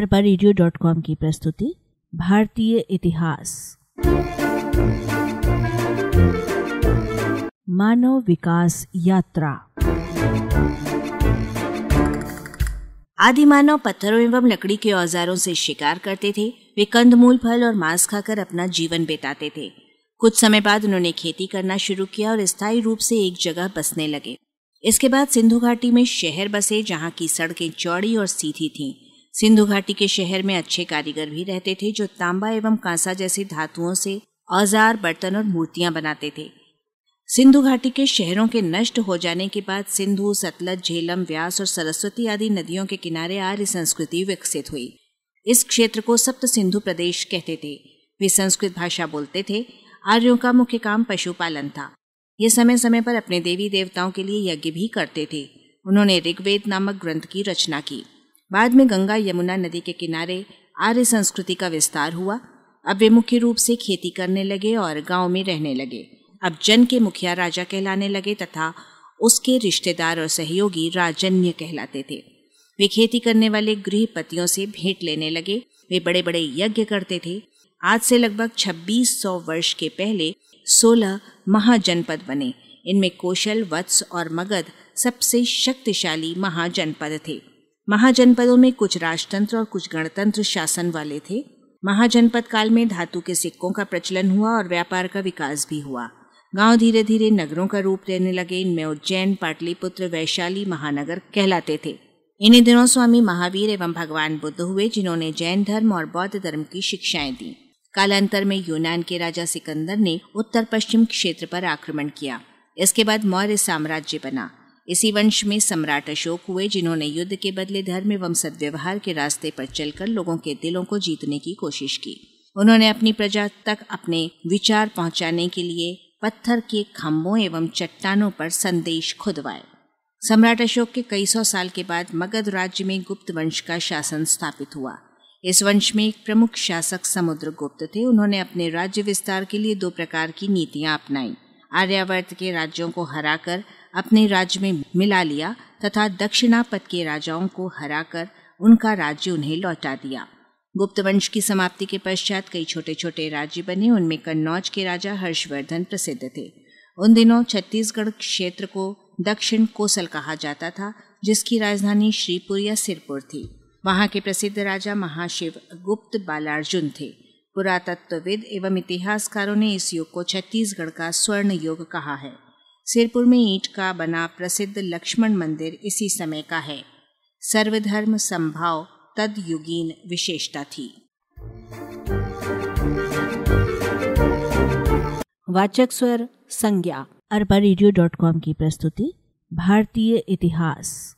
अरबा की प्रस्तुति, भारतीय इतिहास। मानव विकास यात्रा। आदि मानव पत्थरों एवं लकड़ी के औजारों से शिकार करते थे। वे कंदमूल फल और मांस खाकर अपना जीवन बिताते थे। कुछ समय बाद उन्होंने खेती करना शुरू किया और स्थायी रूप से एक जगह बसने लगे। इसके बाद सिंधु घाटी में शहर बसे, जहाँ की सड़कें चौड़ी और सीधी थीं। सिंधु घाटी के शहर में अच्छे कारीगर भी रहते थे, जो तांबा एवं कांसा जैसी धातुओं से औज़ार, बर्तन और मूर्तियाँ बनाते थे। सिंधु घाटी के शहरों के नष्ट हो जाने के बाद सिंधु, सतलज, झेलम, व्यास और सरस्वती आदि नदियों के किनारे आर्य संस्कृति विकसित हुई। इस क्षेत्र को सप्त सिंधु प्रदेश कहते थे। वे संस्कृत भाषा बोलते थे। आर्यों का मुख्य काम पशुपालन था। ये समय समय पर अपने देवी देवताओं के लिए यज्ञ भी करते थे। उन्होंने ऋग्वेद नामक ग्रंथ की रचना की। बाद में गंगा यमुना नदी के किनारे आर्य संस्कृति का विस्तार हुआ। अब वे मुख्य रूप से खेती करने लगे और गाँव में रहने लगे। अब जन के मुखिया राजा कहलाने लगे तथा उसके रिश्तेदार और सहयोगी राजन्य कहलाते थे। वे खेती करने वाले गृहपतियों से भेंट लेने लगे। वे बड़े बड़े यज्ञ करते थे। आज से लगभग 2600 वर्ष के पहले 16 महाजनपद बने। इनमें कौशल, वत्स और मगध सबसे शक्तिशाली महाजनपद थे। महाजनपदों में कुछ राजतंत्र और कुछ गणतंत्र शासन वाले थे। महाजनपद काल में धातु के सिक्कों का प्रचलन हुआ और व्यापार का विकास भी हुआ। गाँव धीरे धीरे नगरों का रूप लेने लगे। इनमें उज्जैन, पाटलिपुत्र, वैशाली, महानगर कहलाते थे। इन्हीं दिनों स्वामी महावीर एवं भगवान बुद्ध हुए, जिन्होंने जैन धर्म और बौद्ध धर्म की शिक्षाएँ दी। कालांतर में यूनान के राजा सिकंदर ने उत्तर पश्चिम क्षेत्र पर आक्रमण किया। इसके बाद मौर्य साम्राज्य बना। इसी वंश में सम्राट अशोक हुए, जिन्होंने युद्ध के बदले धर्म एवं सद्व्यवहार के रास्ते पर चलकर लोगों के दिलों को जीतने की कोशिश की। उन्होंने अपनी प्रजा तक अपने विचार पहुँचाने के लिए पत्थर के खम्भों एवं चट्टानों पर संदेश खुदवाए। सम्राट अशोक के कई सौ साल के बाद मगध राज्य में गुप्त वंश का शासन स्थापित हुआ। इस वंश में एक प्रमुख शासक समुद्रगुप्त थे। उन्होंने अपने राज्य विस्तार के लिए दो प्रकार की नीतियाँ अपनाई। आर्यावर्त के राज्यों को हराकर अपने राज्य में मिला लिया तथा दक्षिणापद के राजाओं को हराकर उनका राज्य उन्हें लौटा दिया। गुप्त वंश की समाप्ति के पश्चात कई छोटे छोटे राज्य बने, उनमें कन्नौज के राजा हर्षवर्धन प्रसिद्ध थे। उन दिनों छत्तीसगढ़ क्षेत्र को दक्षिण कोसल कहा जाता था, जिसकी राजधानी श्रीपुर या सिरपुर थी। वहाँ के प्रसिद्ध राजा महाशिव गुप्त बालार्जुन थे। पुरातत्वविद एवं इतिहासकारों ने इस युग को छत्तीसगढ़ का स्वर्ण युग कहा है। सिरपुर में ईंट का बना प्रसिद्ध लक्ष्मण मंदिर इसी समय का है। सर्वधर्म संभाव तदयुगीन विशेषता थी। वाचक स्वर संज्ञा, अरबा रेडियो डॉट कॉम की प्रस्तुति, भारतीय इतिहास।